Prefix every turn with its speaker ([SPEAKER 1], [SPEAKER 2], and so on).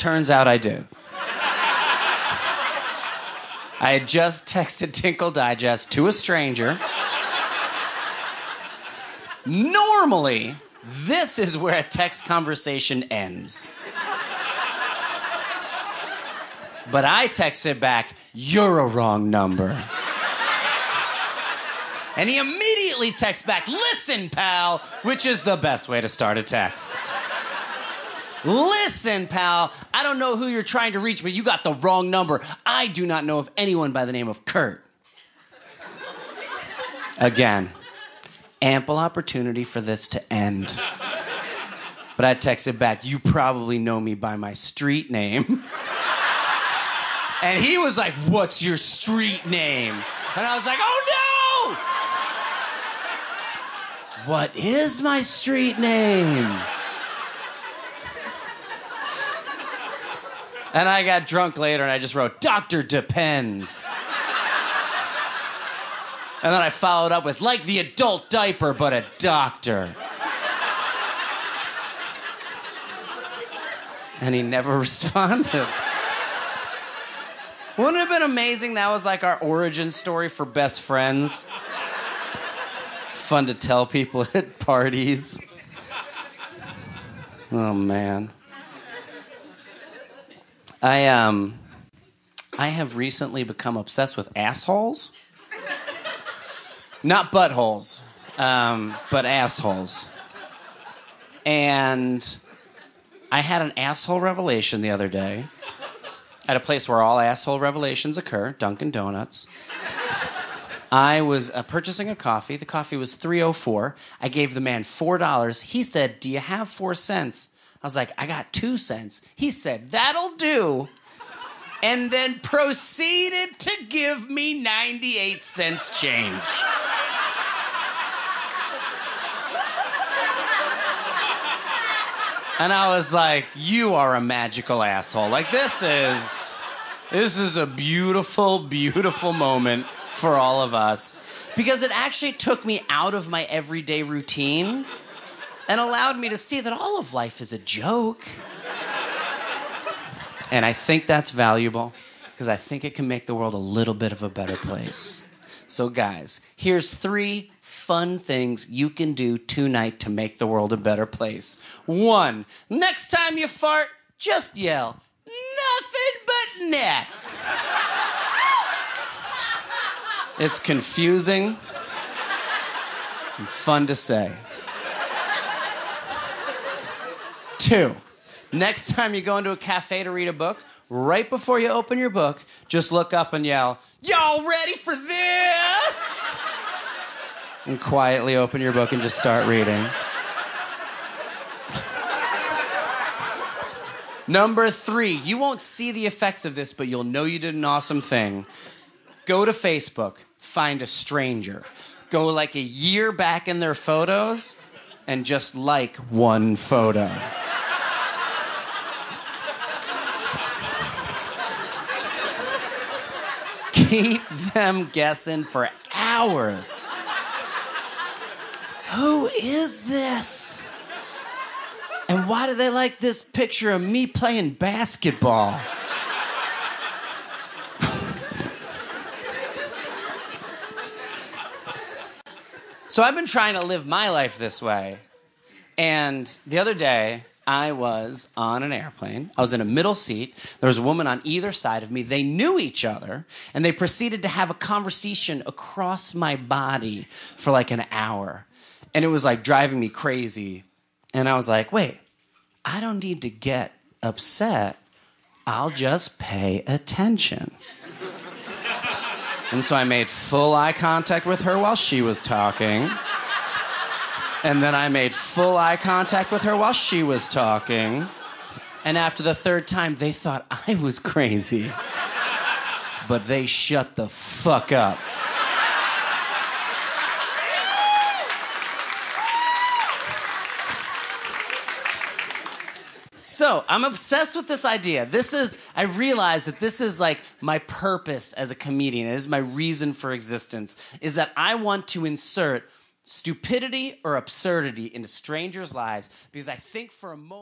[SPEAKER 1] Turns out I did. I had just texted Tinkle Digest to a stranger. Normally, this is where a text conversation ends. But I texted back, You're a wrong number. And he immediately texts back, Listen, pal, which is the best way to start a text. Listen, pal, I don't know who you're trying to reach, but you got the wrong number. I do not know of anyone by the name of Kurt. Again, ample opportunity for this to end. But I texted back, You probably know me by my street name. And he was like, What's your street name? And I was like, Oh no! What is my street name? And I got drunk later and I just wrote, Doctor Depends. And then I followed up with, like the adult diaper, but a doctor. And he never responded. Wouldn't it have been amazing? That was like our origin story for best friends. Fun to tell people at parties. Oh man. I um I have recently become obsessed with assholes. Not buttholes, um, but assholes. And I had an asshole revelation the other day at a place where all asshole revelations occur, Dunkin' Donuts. I was uh, purchasing a coffee. The coffee was 304. I gave the man $4. He said, "Do you have 4 cents?" I was like, "I got 2 cents." He said, "That'll do." And then proceeded to give me 98 cents change. And I was like, you are a magical asshole. Like this is this is a beautiful, beautiful moment for all of us. Because it actually took me out of my everyday routine and allowed me to see that all of life is a joke. And I think that's valuable because I think it can make the world a little bit of a better place. So, guys, here's three fun things you can do tonight to make the world a better place. One, next time you fart, just yell, nothing but net. It's confusing and fun to say. Two, next time you go into a cafe to read a book, right before you open your book, just look up and yell, Y'all ready for this? And quietly open your book and just start reading. Number three, you won't see the effects of this, but you'll know you did an awesome thing. Go to Facebook, find a stranger, go like a year back in their photos, and just like one photo. Keep them guessing for hours. Who is this? And why do they like this picture of me playing basketball? so I've been trying to live my life this way. And the other day, I was on an airplane. I was in a middle seat. There was a woman on either side of me. They knew each other, and they proceeded to have a conversation across my body for like an hour. And it was like driving me crazy. And I was like, wait, I don't need to get upset. I'll just pay attention. and so I made full eye contact with her while she was talking. And then I made full eye contact with her while she was talking. And after the third time, they thought I was crazy. But they shut the fuck up. So I'm obsessed with this idea. This is, I realize that this is like my purpose as a comedian. It is my reason for existence, is that I want to insert stupidity or absurdity into strangers' lives because I think for a moment.